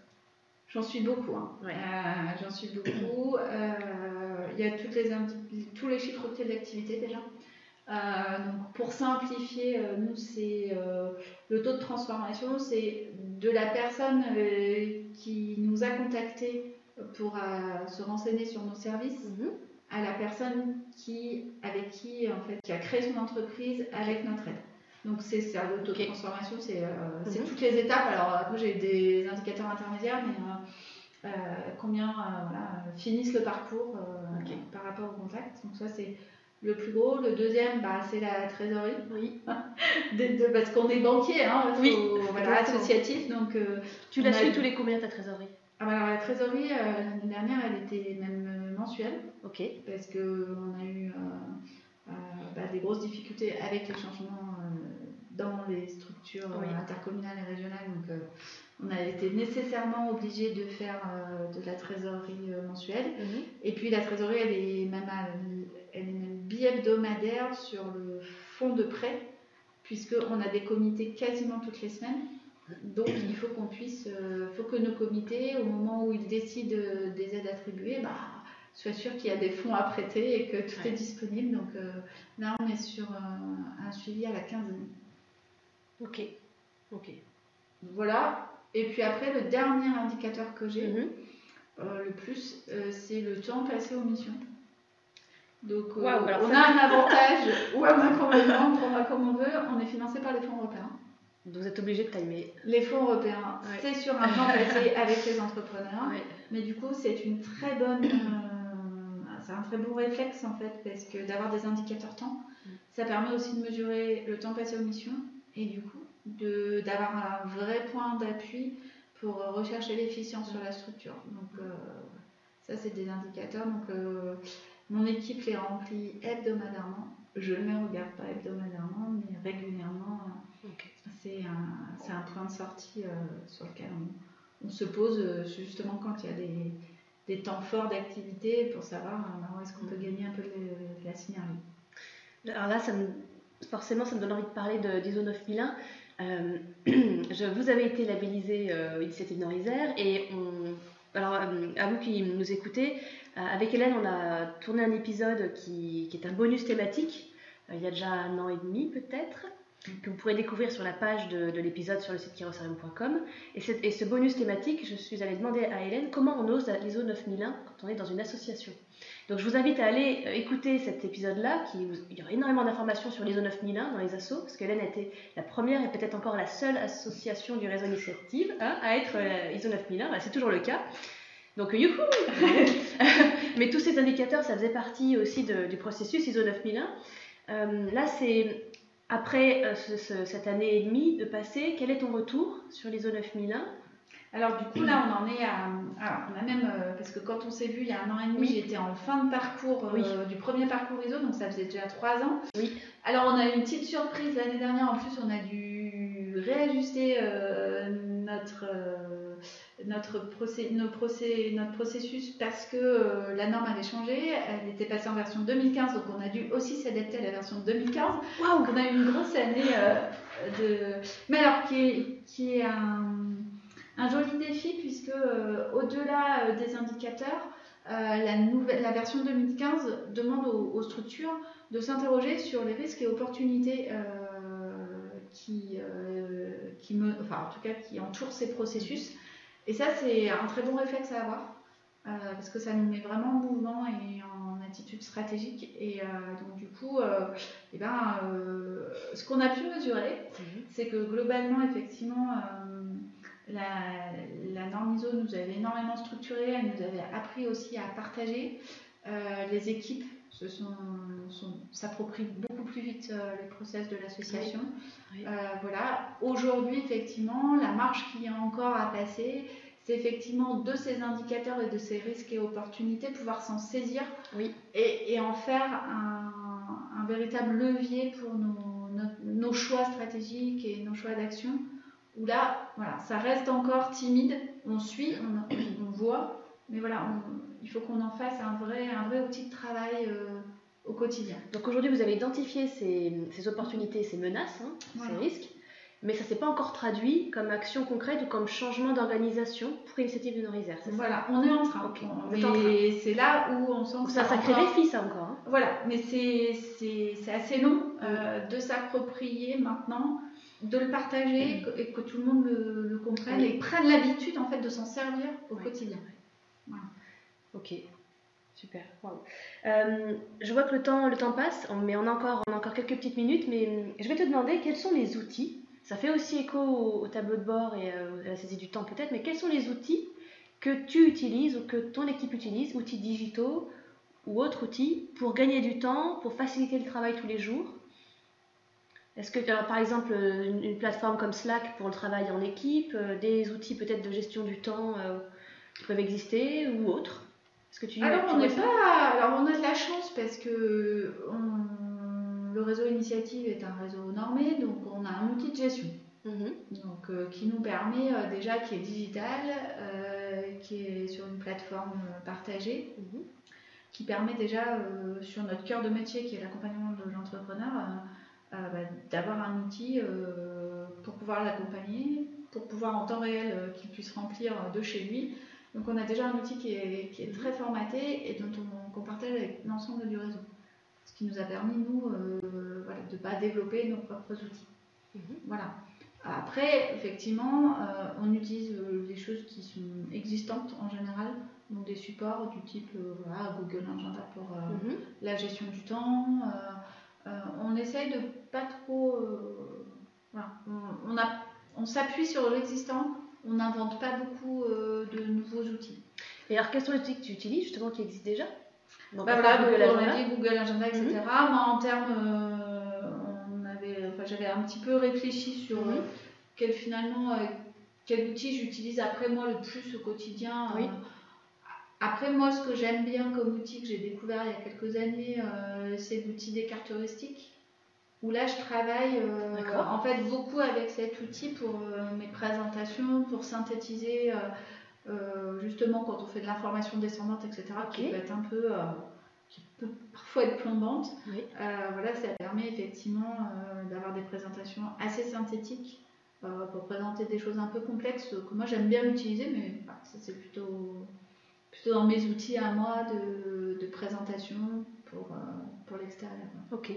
J'en suis beaucoup. Hein. Euh, J'en suis beaucoup. Euh, il y a toutes les tous les chiffres de l'activité déjà. Euh, donc pour simplifier, nous c'est le taux de transformation, c'est de la personne qui nous a contacté pour se renseigner sur nos services mhm. à la personne qui avec qui en fait qui a créé son entreprise avec notre aide. Donc c'est ça, le taux de transformation, c'est euh, mhm. toutes les étapes. Alors après j'ai des indicateurs intermédiaires, mais euh, euh, combien voilà, finissent le parcours par rapport au contact. Donc ça c'est le plus gros. Le deuxième, bah, c'est la trésorerie. Oui. parce qu'on est banquier, hein, oui, voilà, associatif. Donc, tu l'as su tous les combien ta trésorerie? Ah, bah, alors, La trésorerie, l'année dernière, elle était même mensuelle. Ok. Parce qu'on a eu bah, des grosses difficultés avec les changements dans les structures euh, intercommunales et régionales. Donc, euh, on a été nécessairement obligé de faire euh, de la trésorerie mensuelle. Mhm. Et puis la trésorerie, elle est même, même bi-hebdomadaire sur le fonds de prêt, puisqu'on a des comités quasiment toutes les semaines. Donc il faut qu'on puisse, faut que nos comités, au moment où ils décident des aides attribuées, bah, soient sûrs qu'il y a des fonds à prêter et que tout est disponible. Donc là, on est sur un suivi à la quinzaine. Ok. Ok. Voilà. Et puis après, le dernier indicateur que j'ai, mhm. euh, le plus, euh, c'est le temps passé aux missions. Donc, euh, on a un avantage ou un inconvénient, on comme on veut, on est financé par les fonds européens. Vous êtes obligé de timer. Les fonds européens, c'est sur un temps passé avec les entrepreneurs. Mais du coup, c'est une très bonne. c'est un très bon réflexe en fait, parce que d'avoir des indicateurs temps, mm. ça permet aussi de mesurer le temps passé aux missions et du coup d'avoir un vrai point d'appui pour rechercher l'efficience sur la structure. Donc euh, ça c'est des indicateurs. Donc euh, mon équipe les remplit hebdomadairement. Je ne les regarde pas hebdomadairement, mais régulièrement. C'est un, un, point de sortie euh, sur lequel on, se pose justement quand il y a des, des temps forts d'activité pour savoir où est-ce qu'on peut gagner un peu de, la synergie. Alors là, ça me forcément, ça me donne envie de parler d'ISO 9001. Euh, je, vous avez été labellisé euh, Initiative Nord-Isère et on, alors, euh, à vous qui nous écoutez, euh, avec Hélène, on a tourné un épisode qui, qui est un bonus thématique, il y a déjà un an et demi peut-être, que vous pourrez découvrir sur la page de, de l'épisode sur le site kirosarium.com. Et, et, ce bonus thématique, je suis allée demander à Hélène comment on ose l'ISO 9001 quand on est dans une association. Donc je vous invite à aller euh, écouter cet épisode-là, qui il y aura énormément d'informations sur l'ISO 9001 dans les assos, parce qu'Hélène a été la première et peut-être encore la seule association du réseau initiative hein, à être euh, ISO 9001, bah, c'est toujours le cas. Donc youhou Mais tous ces indicateurs, ça faisait partie aussi du processus ISO 9001. Euh, là, c'est après cette année et demie de passé, quel est ton retour sur l'ISO 9001 alors du coup là on en est à, on a même euh, parce que quand on s'est vu il y a un an et demi j'étais en fin de parcours euh, du premier parcours ISO donc ça faisait déjà trois ans. Oui. Alors on a eu une petite surprise l'année dernière en plus on a dû réajuster euh, notre notre, procé nos procé notre processus parce que la norme avait changé, elle était passée en version 2015 donc on a dû aussi s'adapter à la version 2015. Waouh. On a eu une grosse année de mais alors qui est qui est un un joli défi puisque euh, au-delà euh, des indicateurs, euh, la, nouvelle, la version 2015 demande aux, structures de s'interroger sur les risques et opportunités qui, qui me, enfin en tout cas qui entoure ces processus. Et ça, c'est un très bon réflexe à avoir parce que ça nous met vraiment en mouvement et en attitude stratégique. Et donc du coup, eh ben, ce qu'on a pu mesurer, mhm. c'est que globalement, effectivement, la, la, norme ISO nous avait énormément structuré, elle nous avait appris aussi à partager. les équipes se sont, s'approprient beaucoup plus vite euh, le process de l'association. Euh, voilà. Aujourd'hui, effectivement, la marche qu'il y a encore à passer, c'est effectivement de ces indicateurs et de ces risques et opportunités, pouvoir s'en saisir oui. et, en faire un, véritable levier pour nos, nos, choix stratégiques et nos choix d'action. Où là, voilà, ça reste encore timide, on suit, on, on voit, mais voilà, il faut qu'on en fasse un vrai, un vrai outil de travail euh, au quotidien. Donc aujourd'hui, vous avez identifié ces, opportunités, ces menaces, hein, ces risques, mais ça ne s'est pas encore traduit comme action concrète ou comme changement d'organisation pour l'initiative de Norisère. Voilà, on est en train. Et c'est là où on sent que ça, crée des ça encore. Hein. Voilà, mais c'est assez long euh, de s'approprier maintenant de le partager mm. et que tout le monde le, comprenne et prenne l'habitude en fait de s'en servir au quotidien. Ok, super. Euh, je vois que le temps, le temps passe, mais on a, encore, on a encore quelques petites minutes, mais euh, je vais te demander quels sont les outils. Ça fait aussi écho au, tableau de bord et euh, à la saisie du temps peut-être, mais quels sont les outils que tu utilises ou que ton équipe utilise, outils digitaux ou autres outils, pour gagner du temps, pour faciliter le travail tous les jours? Est-ce que, alors, par exemple, une, plateforme comme Slack pour le travail en équipe, des outils peut-être de gestion du temps qui peuvent exister ou autres? Que tu, alors, on pas, alors on a de la chance parce que le réseau initiative est un réseau normé, donc on a un outil de gestion. Mhm. Donc, euh, qui nous permet euh, déjà, qui est digital, euh, qui est sur une plateforme partagée, mhm. qui permet déjà sur notre cœur de métier qui est l'accompagnement de l'entrepreneur bah, d'avoir un outil pour pouvoir l'accompagner, pour pouvoir en temps réel qu'il puisse remplir de chez lui donc on a déjà un outil qui est, qui est très formaté et dont on, partage avec l'ensemble du réseau. Ce qui nous a permis, nous, euh, voilà, de ne pas développer nos propres outils. Mhm. Voilà. Après, effectivement, euh, on utilise euh, des choses qui sont existantes en général, donc des supports du type voilà, Google Agenda pour mhm. la gestion du temps. on essaye de pas trop. voilà, on, on s'appuie sur l'existant on n'invente pas beaucoup de nouveaux outils. Et alors, quels sont les outils que tu utilises justement qui existent déjà donc, bah voilà, Google, Agenda. On a dit Google Agenda, etc. Mhm. Moi, en termes, euh, on avait, enfin, j'avais un petit peu réfléchi sur mhm. euh, quel finalement, quel outil j'utilise après moi le plus au quotidien. Oui. Après, moi, ce que j'aime bien comme outil que j'ai découvert il y a quelques années, c'est l'outil des cartes heuristiques où là je travaille euh, en fait beaucoup avec cet outil pour euh, mes présentations, pour synthétiser euh, justement quand on fait de l'information descendante, etc., qui peut être un peu, qui peut parfois être plombante. voilà, ça permet effectivement d'avoir des présentations assez synthétiques pour présenter des choses un peu complexes que moi j'aime bien utiliser, mais bah, ça c'est plutôt, plutôt dans mes outils à moi de, de présentation pour, pour l'extérieur. Ok.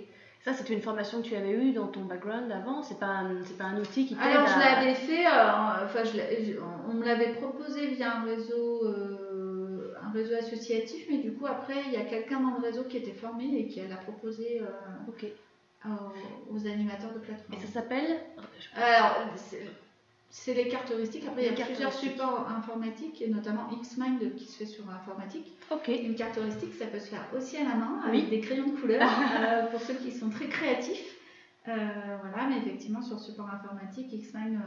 Ça, c'est une formation que tu avais eue dans ton background avant C'est pas, un, pas un outil qui t'aide Alors, je l'avais fait, euh, enfin, on me l'avait proposé via un réseau, euh, un réseau associatif, mais du coup, après, il y a quelqu'un dans le réseau qui était formé et qui l'a proposé euh, aux, animateurs de plateforme. Et ça s'appelle Alors, c'est les cartes heuristiques. Après, il y a plusieurs supports informatiques, et notamment Xmind qui se fait sur informatique. Ok. Une carte heuristique, ça peut se faire aussi à la main, avec des crayons de couleur, euh, pour ceux qui sont très créatifs. Euh, voilà, mais effectivement, sur support informatique, Xmind euh,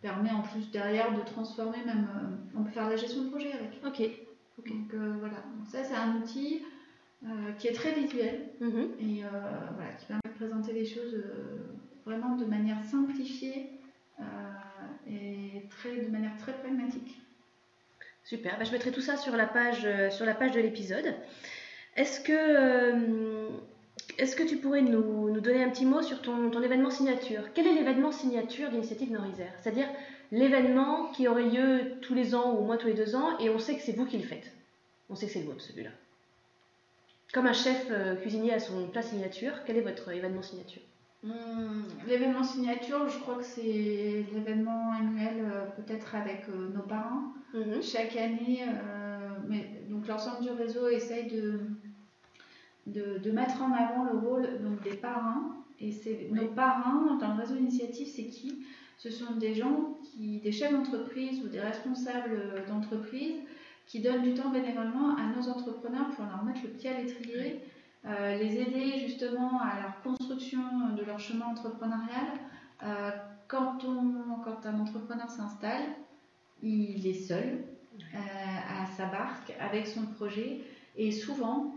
permet en plus derrière de transformer, même, on peut faire la gestion de projet avec. Ok. Donc voilà, Donc, ça c'est un outil qui est très visuel mm-hmm. et voilà, qui permet de présenter les choses vraiment de manière simplifiée et de manière très pragmatique. Super, bah, je mettrai tout ça sur la page, euh, sur la page de l'épisode. Est-ce que, euh, est que tu pourrais nous, nous, donner un petit mot sur ton, ton événement signature? Quel est l'événement signature d'Initiative Norisère C'est-à-dire l'événement qui aurait lieu tous les ans ou au moins tous les deux ans et on sait que c'est vous qui le faites. On sait que c'est le vôtre celui-là. Comme un chef euh, cuisinier à son plat signature, quel est votre événement signature? Hum, l'événement signature, je crois que c'est l'événement annuel, euh, peut-être avec euh, nos parents. Mhm. Chaque année, mais, donc l'ensemble du réseau essaye de, de, mettre en avant le rôle donc, des parrains. Et c'est nos parrains dans le réseau initiative, c'est qui? Ce sont des gens, qui, des chefs d'entreprise ou des responsables d'entreprise qui donnent du temps bénévolement à nos entrepreneurs pour leur mettre le pied à l'étrier. Euh, les aider justement à leur construction de leur chemin entrepreneurial. Euh, quand, on, quand un entrepreneur s'installe, il est seul euh, à sa barque avec son projet et souvent,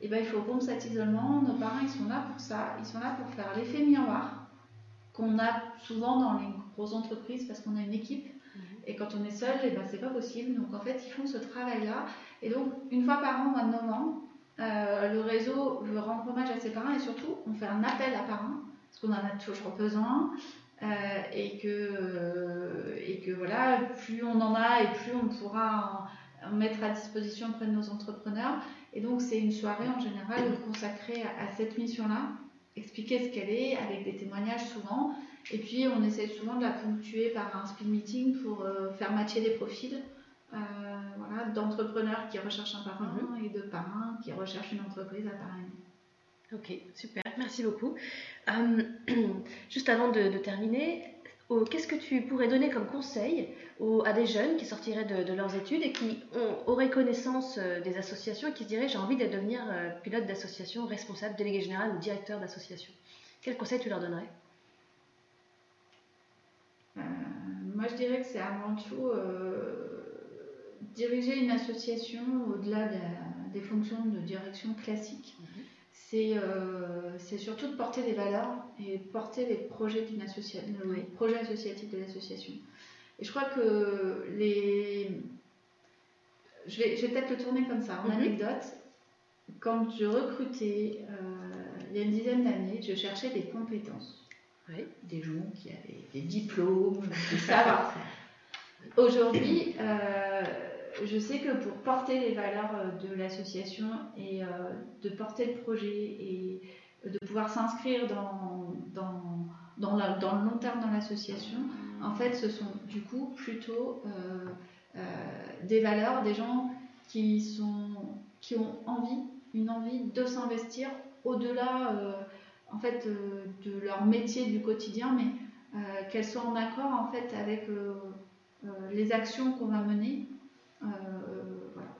eh ben, il faut rompre cet isolement. Nos parents, ils sont là pour ça. Ils sont là pour faire l'effet miroir qu'on a souvent dans les grosses entreprises parce qu'on a une équipe. Mhm. Et quand on est seul, eh ben, c'est pas possible. Donc en fait, ils font ce travail-là. Et donc, une fois par an, au mois de novembre, euh, le réseau veut rendre hommage à ses parents et surtout, on fait un appel à parents, parce qu'on en a toujours besoin. Euh, et, que, voilà, plus on en a et plus on pourra en, mettre à disposition auprès de nos entrepreneurs. Et donc, c'est une soirée en général consacrée à, cette mission-là, expliquer ce qu'elle est avec des témoignages souvent. Et puis, on essaie souvent de la ponctuer par un speed meeting pour euh, faire matcher les profils. Euh, voilà, d'entrepreneurs qui recherchent un parrain mhm. et de parrains qui recherchent une entreprise à parrainer. Ok, super, merci beaucoup. Euh, juste avant de, terminer, qu'est-ce que tu pourrais donner comme conseil à des jeunes qui sortiraient de, leurs études et qui auraient connaissance euh, des associations et qui se diraient j'ai envie de devenir pilote d'association, responsable, délégué général ou directeur d'association? Quel conseil tu leur donnerais? Moi je dirais que c'est avant tout diriger une association au-delà des fonctions de direction classiques, mhm. euh, c'est surtout de porter des valeurs et porter les projets association, le projet associatif de l'association. Et je crois que les. Je vais, je vais peut-être le tourner comme ça, en mhm. anecdote. Quand je recrutais, euh, il y a une dizaine d'années, je cherchais des compétences. Des gens qui avaient des diplômes, des savoir-faire. Aujourd'hui, euh, je sais que pour porter les valeurs euh, de l'association et euh, de porter le projet et de pouvoir s'inscrire dans, le long terme dans l'association, en fait, ce sont du coup plutôt des valeurs, des gens qui, sont, qui ont envie, une envie de s'investir au-delà en fait, de leur métier du quotidien, mais qu'elles soient en accord en fait avec les actions qu'on va mener euh,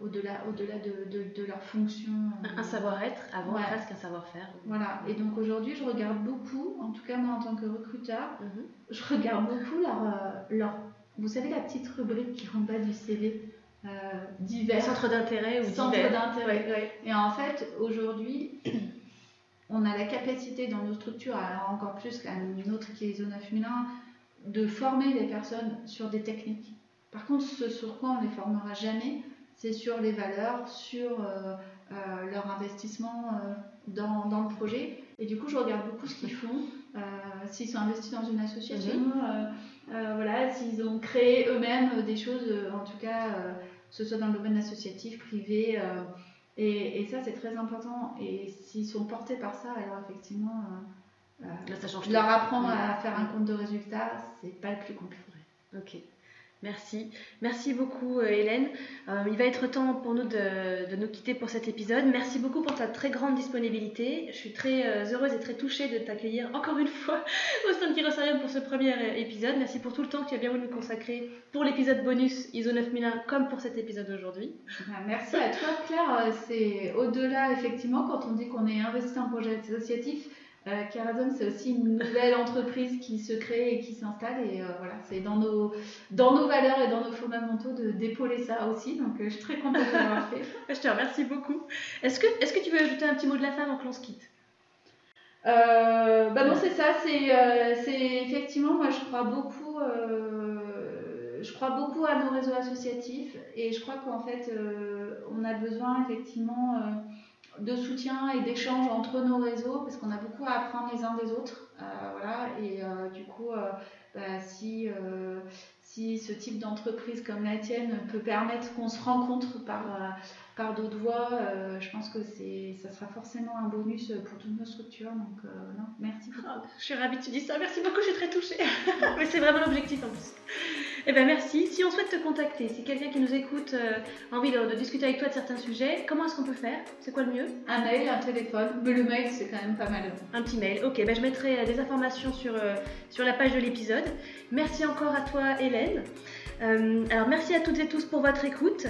au-delà au -delà de, de, leur fonction. Un savoir-être avant presque un savoir-faire. Voilà, et donc aujourd'hui, je regarde beaucoup, en tout cas moi en tant que recruteur, mhm. je regarde beaucoup leur, euh, leur. Vous savez, la petite rubrique qui en bas du CV euh, divers. Centre d'intérêt ou Centre d'intérêt. Et en fait, aujourd'hui, on a la capacité dans nos structures, alors encore plus qu'une autre qui est Zone féminin, de former les personnes sur des techniques par contre, ce sur quoi on ne les formera jamais, c'est sur les valeurs, sur euh, euh, leur investissement euh, dans, dans, le projet. Et du coup, je regarde beaucoup ce qu'ils font, s'ils sont investis dans une association, mhm. voilà, s'ils ont créé eux-mêmes des choses, en tout cas, que ce soit dans le domaine associatif, privé. Et, et, ça, c'est très important. Et s'ils sont portés par ça, alors effectivement, leur apprendre à faire un compte de résultats, c'est pas le plus compliqué. Ok. Merci. Merci beaucoup euh, Hélène. Euh, il va être temps pour nous de, nous quitter pour cet épisode. Merci beaucoup pour ta très grande disponibilité. Je suis très euh, heureuse et très touchée de t'accueillir encore une fois au sein de Kirosarium pour ce premier épisode. Merci pour tout le temps que tu as bien voulu nous consacrer pour l'épisode bonus ISO 9001 comme pour cet épisode aujourd'hui. Bah, merci à toi Claire. C'est au-delà effectivement quand on dit qu'on est investi en projet associatif euh, c'est aussi une nouvelle entreprise qui se crée et qui s'installe. Et euh, voilà, c'est dans nos, dans nos valeurs et dans nos fondamentaux de d'épauler ça aussi. Donc, euh, je suis très contente de l'avoir fait. je te remercie beaucoup. Est-ce que, est que tu veux ajouter un petit mot de la fin avant que l'on se quitte? Bah non, c'est ça. C'est effectivement, moi, je crois beaucoup. je crois beaucoup à nos réseaux associatifs et je crois qu'en fait, on a besoin effectivement de soutien et d'échange entre nos réseaux parce qu'on a beaucoup à apprendre les uns des autres. Euh, voilà, et euh, du coup, euh, bah, si, si ce type d'entreprise comme la tienne peut permettre qu'on se rencontre par, par d'autres voies, euh, je pense que c'est, ça sera forcément un bonus pour toutes nos structures. Donc, euh, non, merci beaucoup. Ah, je suis ravie que tu dis ça. Merci beaucoup, je suis très touchée. Mais c'est vraiment l'objectif en plus. Eh bien, merci. Si on souhaite te contacter, si quelqu'un qui nous écoute euh, a envie de, discuter avec toi de certains sujets, comment est-ce qu'on peut faire? C'est quoi le mieux? Un mail, un téléphone. Mais le mail, c'est quand même pas mal. Un petit mail. Ok, ben, je mettrai des informations sur, sur la page de l'épisode. Merci encore à toi, Hélène. alors, merci à toutes et tous pour votre écoute.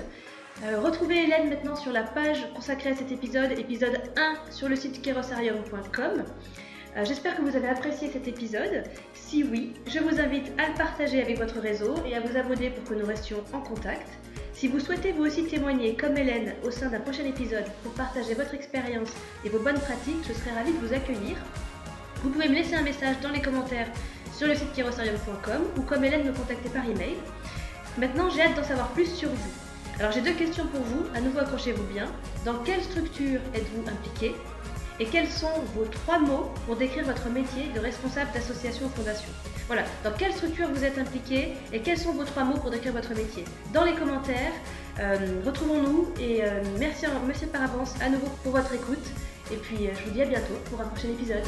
Euh, retrouvez Hélène maintenant sur la page consacrée à cet épisode, épisode 1 sur le site kerosarium.com. Euh, j'espère que vous avez apprécié cet épisode. Si oui, je vous invite à le partager avec votre réseau et à vous abonner pour que nous restions en contact. Si vous souhaitez vous aussi témoigner comme Hélène au sein d'un prochain épisode pour partager votre expérience et vos bonnes pratiques, je serai ravie de vous accueillir. Vous pouvez me laisser un message dans les commentaires sur le site kerosarium.com ou comme Hélène me contacter par email. Maintenant, j'ai hâte d'en savoir plus sur vous. Alors j'ai deux questions pour vous, à nouveau accrochez-vous bien. Dans quelle structure êtes-vous impliqué Et quels sont vos trois mots pour décrire votre métier de responsable d'association ou fondation? Voilà, dans quelle structure vous êtes impliqué et quels sont vos trois mots pour décrire votre métier? Dans les commentaires, euh, retrouvons-nous et euh, merci, monsieur par avance à nouveau pour votre écoute. Et puis euh, je vous dis à bientôt pour un prochain épisode.